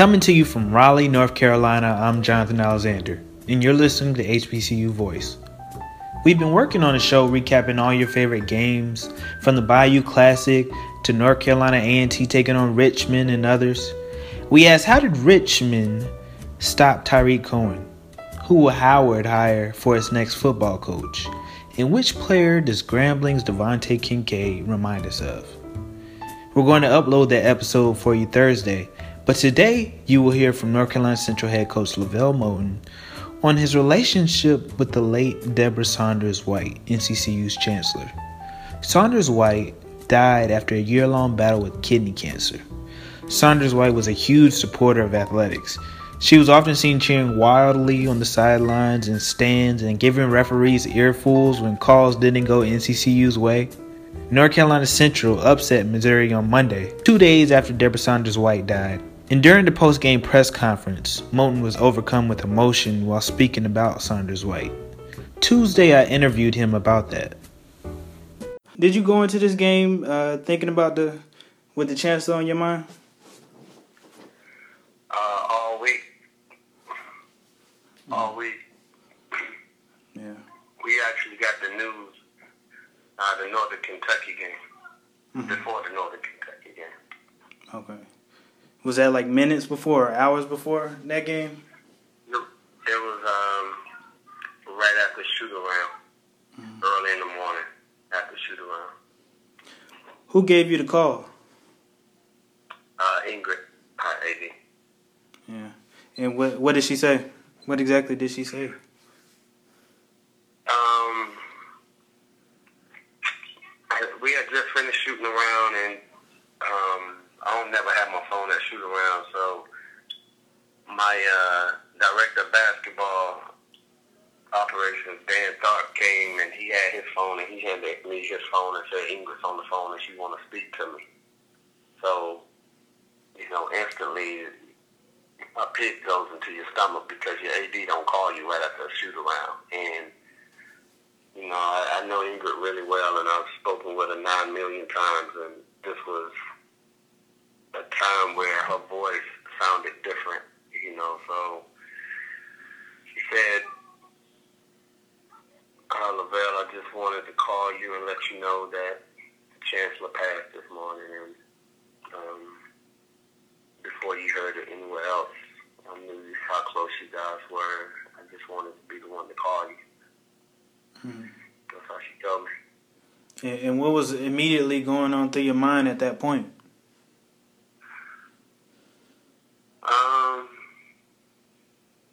Coming to you from Raleigh, North Carolina, I'm Jonathan Alexander, and you're listening to HBCU Voice. We've been working on a show recapping all your favorite games, from the Bayou Classic to North Carolina A&T taking on Richmond and others. We asked, how did Richmond stop Tarik Cohen? Who will Howard hire for his next football coach? And which player does Grambling's DeVante Kincade remind us of? We're going to upload that episode for you Thursday, but today you will hear from North Carolina Central head coach LeVelle Moton on his relationship with the late Debra Saunders White, NCCU's chancellor. Saunders White died after a year long battle with kidney cancer. Saunders White was a huge supporter of athletics. She was often seen cheering wildly on the sidelines and stands and giving referees earfuls when calls didn't go NCCU's way. North Carolina Central upset Missouri on Monday, two days after Debra Saunders White died. And during the post game press conference, Moton was overcome with emotion while speaking about Saunders White. Tuesday, I interviewed him about that. Did you go into this game uh, thinking about the with the chancellor on your mind? Uh, all week. All week. Yeah. We actually got the news, uh, the Northern Kentucky game, before the Northern Kentucky game. Okay. Was that like minutes before or hours before that game? No, it was um, right after shoot around, early in the morning after shoot around. Who gave you the call? Uh, Ingrid, our AD. Yeah. And what what did she say? What exactly did she say? Um, I- we had just finished shooting around, and um, I don't never have my phone at shoot around, so my uh, director of basketball operations, Dan Tharp, came and he had his phone, and he handed me his phone and said, "Ingrid's on the phone, and she want to speak to me." So, you know, instantly a pit goes into your stomach because your AD don't call you right after a shoot around. And, you know, I, I know Ingrid really well and I've spoken with her nine million times and this was a time where her voice sounded different, you know, so she said, uh, LeVelle, I just wanted to call you and let you know that the Chancellor passed this morning and um, before you heard it anywhere else. I knew how close you guys were. I just wanted to be the one to call you. That's how she told me. And, and what was immediately going on through your mind at that point? Um,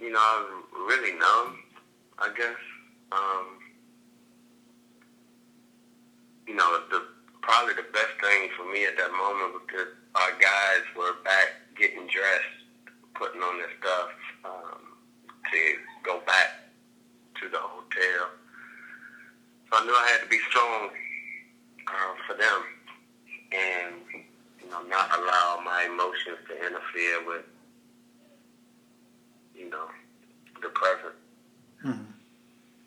you know, I was really numb, I guess. Um, you know, the probably the best thing for me at that moment was that our guys were back getting dressed, on stuff um, to go back to the hotel. So I knew I had to be strong uh, for them, and you know, not allow my emotions to interfere with, you know, the present. Mhm.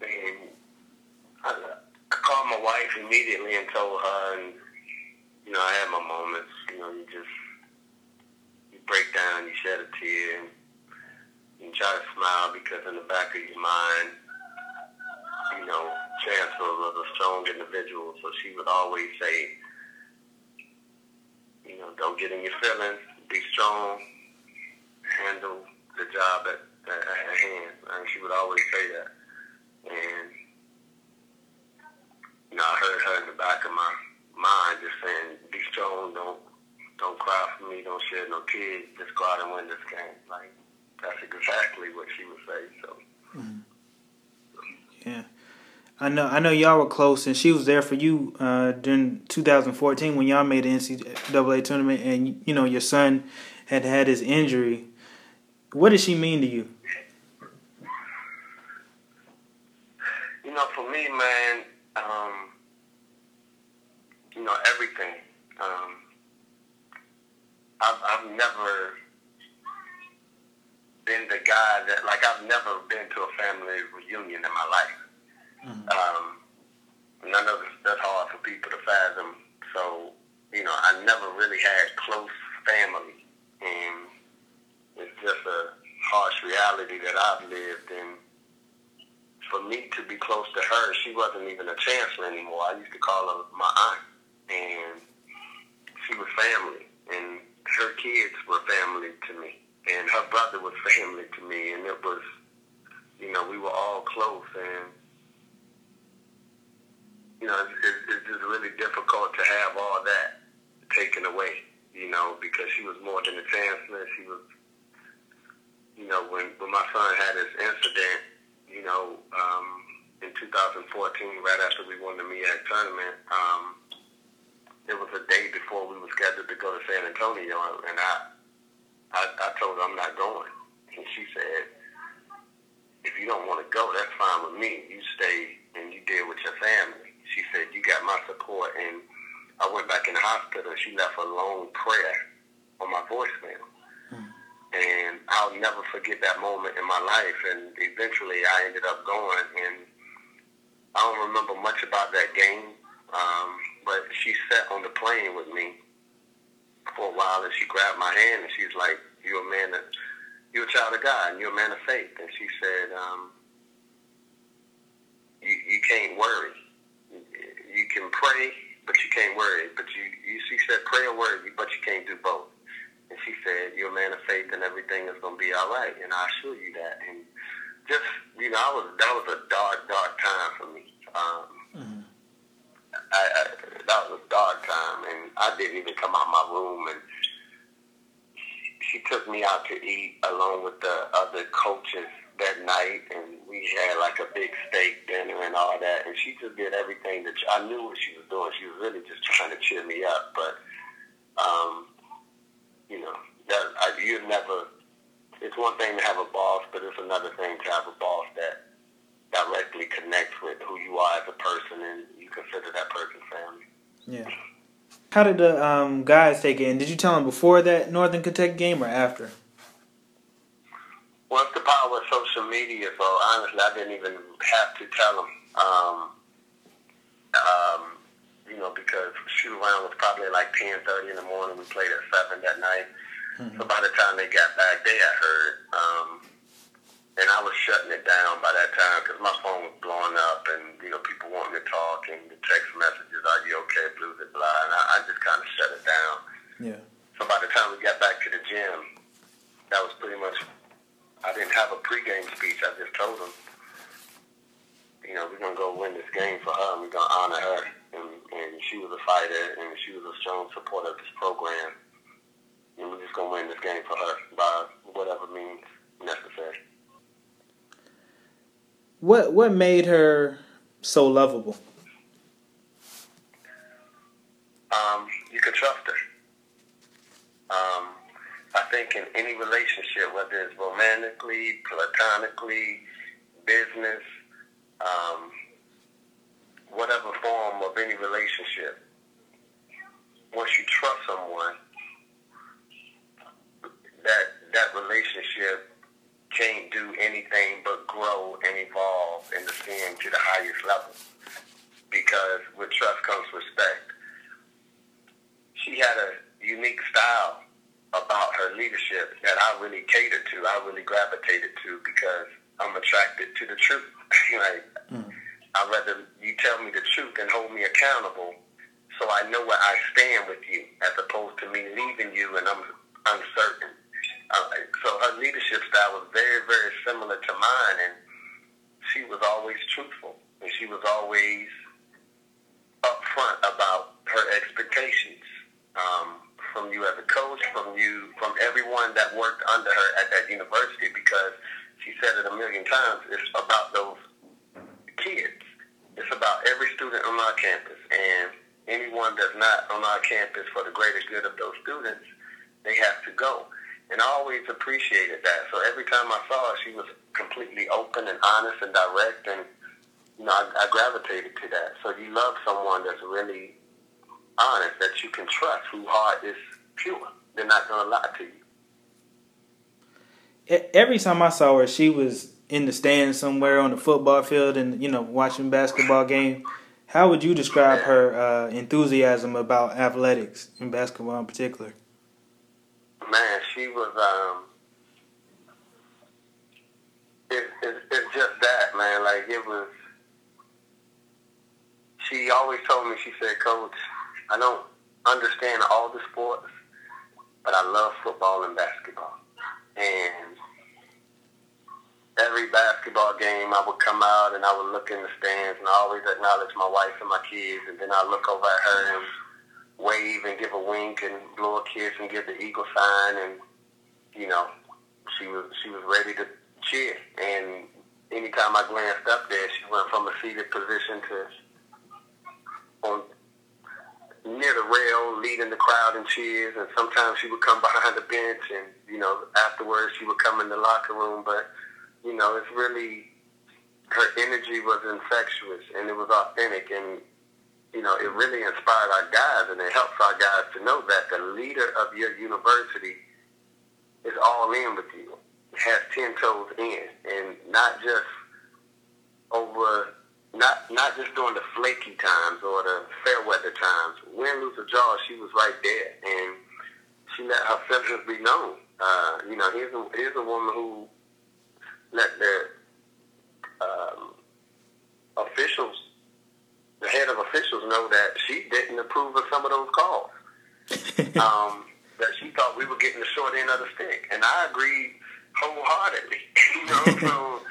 And I, I called my wife immediately and told her, and you know, I had my moments. You know, you just you break down, you shed a tear, and you try to because in the back of your mind, you know, Chancellor was a strong individual, so she would always say, you know, don't get in your feelings, be strong, handle the job at, at, at hand. And she would always say that. And, you know, I heard her in the back of my mind just saying, be strong, don't don't cry for me, don't shed no tears, just go out and win this game. Like, that's exactly what she would say. So, Yeah. I know I know y'all were close and she was there for you uh, during 2014 when y'all made the NCAA tournament and you know your son had had his injury. What did she mean to you? you know, for me, man, um, you know, everything. Um, I've, I've never been the guy that, like, I've never been to a family reunion in my life. Um, and I know that's, that's hard for people to fathom. So, you know, I never really had close family. And it's just a harsh reality that I've lived. And for me to be close to her, she wasn't even a chancellor anymore. I used to call her my aunt, and she was family, and her kids were family to me, and her brother was family to me, and it was, you know, we were all close, and you know, it's, it's just really difficult to have all that taken away, you know, because she was more than a chancellor. She was, you know, when when my son had his incident, you know, um, in 2014, right after we won the MEAC tournament, um, it was a day before we were scheduled to go to San Antonio, and I, I, I told her I'm not going, and she said, if you don't want to go, that's fine with me. You stay and you deal with your family. She said, you got my support, and I went back in the hospital, and she left a long prayer on my voicemail. Hmm. And I'll never forget that moment in my life. And eventually I ended up going, and I don't remember much about that game, um, but she sat on the plane with me for a while, and she grabbed my hand, and she's like, "You're a man that you're a child of God, and you're a man of faith." And she said, um, "You you can't worry. You can pray, but you can't worry. But you you she said, pray or worry, but you can't do both." And she said, "You're a man of faith, and everything is going to be all right." And I assure you that. And just you know, I was that was a dark, dark time for me. Um. I, I, that was a dark time, and I didn't even come out my room. And she took me out to eat along with the other coaches that night, and we had like a big steak dinner and all that. And she just did everything that I knew what she was doing. She was really just trying to cheer me up, but um, you know, that I, you never. It's one thing to have a boss, but it's another thing to have a boss that directly connects with who you are as a person, and you consider that. Yeah. How did the um, guys take it? And did you tell them before that Northern Kentucky game or after? Well, it's the power of social media, so honestly, I didn't even have to tell them. Um, um, you know, because shoot around was probably like ten thirty in the morning. We played at seven that night. Mm-hmm. So by the time they got back, they had heard. Um, and I was shutting it down by that time because my phone was blowing up, and you know people wanting to talk and the text messages, "Are you okay?" Blah blah blah, and I, I just kind of shut it down. Yeah. So by the time we got back to the gym, that was pretty much. I didn't have a pregame speech. I just told them, you know, we're gonna go win this game for her, and we're gonna honor her, and, and she was a fighter, and she was a strong supporter of this program, and we're just gonna win this game for her by whatever means necessary. What what made her so lovable? Um, you could trust her. Um, I think in any relationship, whether it's romantically, platonically, business, um, whatever form of any relationship, once you trust someone, that that relationship can't do anything but grow and evolve and ascend to the highest level. Because with trust comes respect. She had a unique style about her leadership that I really catered to. I really gravitated to because I'm attracted to the truth. like, mm. I'd rather you tell me the truth and hold me accountable so I know where I stand with you as opposed to me leaving you and I'm uncertain uh, leadership style was very, very similar to mine, and she was always truthful, and she was always upfront about her expectations um, from you as a coach, from you, from everyone that worked under her at that university, because she said it a million times. It's about those kids. It's about every student on our campus, and anyone that's not on our campus for the greater good of those students, they have to go and I always appreciated that. So every time I saw her, she was completely open and honest and direct, and you know, I, I gravitated to that. So you love someone that's really honest, that you can trust, whose heart is pure. They're not going to lie to you. Every time I saw her, she was in the stands somewhere on the football field and you know watching basketball game. How would you describe her uh, enthusiasm about athletics and basketball in particular? Man, she was um, it it, it's just that man. Like it was. She always told me, she said, Coach, I don't understand all the sports, but I love football and basketball. And every basketball game, I would come out and I would look in the stands and I always acknowledge my wife and my kids. And then I look over at her and wave and give a wink and blow a kiss and give the eagle sign. And, you know, she was, she was ready to cheer. And anytime I glanced up there, she went from a seated position to on near the rail, leading the crowd in cheers. And sometimes she would come behind the bench, and you know, afterwards she would come in the locker room. But you know, it's really her energy was infectious and it was authentic, and you know, it really inspired our guys, and it helps our guys to know that the leader of your university is all in with you has ten toes in, and not just over, not not just during the flaky times or the fair weather times. Win, lose, or draw, she was right there, and she let her feelings be known. Uh, you know, here's a here's a woman who let the um, officials, the head of officials, know that she didn't approve of some of those calls. um, that she thought we were getting the short end of the stick, and I agreed wholeheartedly. you know, so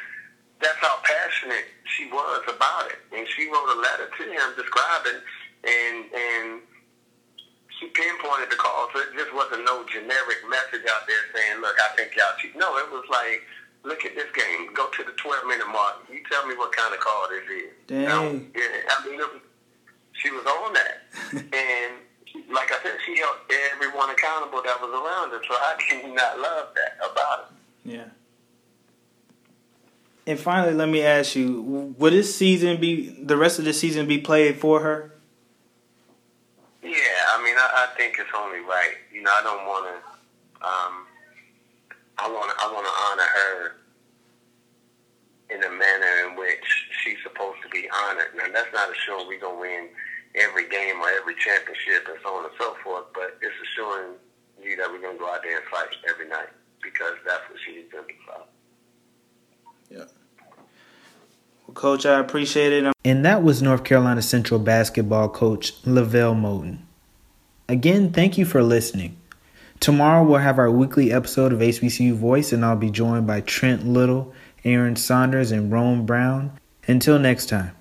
that's how passionate she was about it. And she wrote a letter to him describing and and she pinpointed the call. So it just wasn't no generic message out there saying, Look, I think y'all cheat. No, it was like, look at this game. Go to the twelve minute mark. You tell me what kind of call this is. Dang. Now, yeah, I mean it, she was on that. and like I said, she held everyone accountable that was around her. So I you not love that about her? Yeah. And finally, let me ask you: Would this season be the rest of the season be played for her? Yeah, I mean, I, I think it's only right. You know, I don't want to. Um, I want to. I want to honor her in a manner in which she's supposed to be honored. Now, that's not assuring we're gonna win every game or every championship and so on and so forth, but it's assuring you that we're gonna go out there and fight every night because that's what she exemplifies. Yeah. Well, Coach, I appreciate it. And that was North Carolina Central basketball coach LeVelle Moton. Again, thank you for listening. Tomorrow we'll have our weekly episode of HBCU Voice, and I'll be joined by Trent Little, Aaron Saunders, and Rome Brown. Until next time.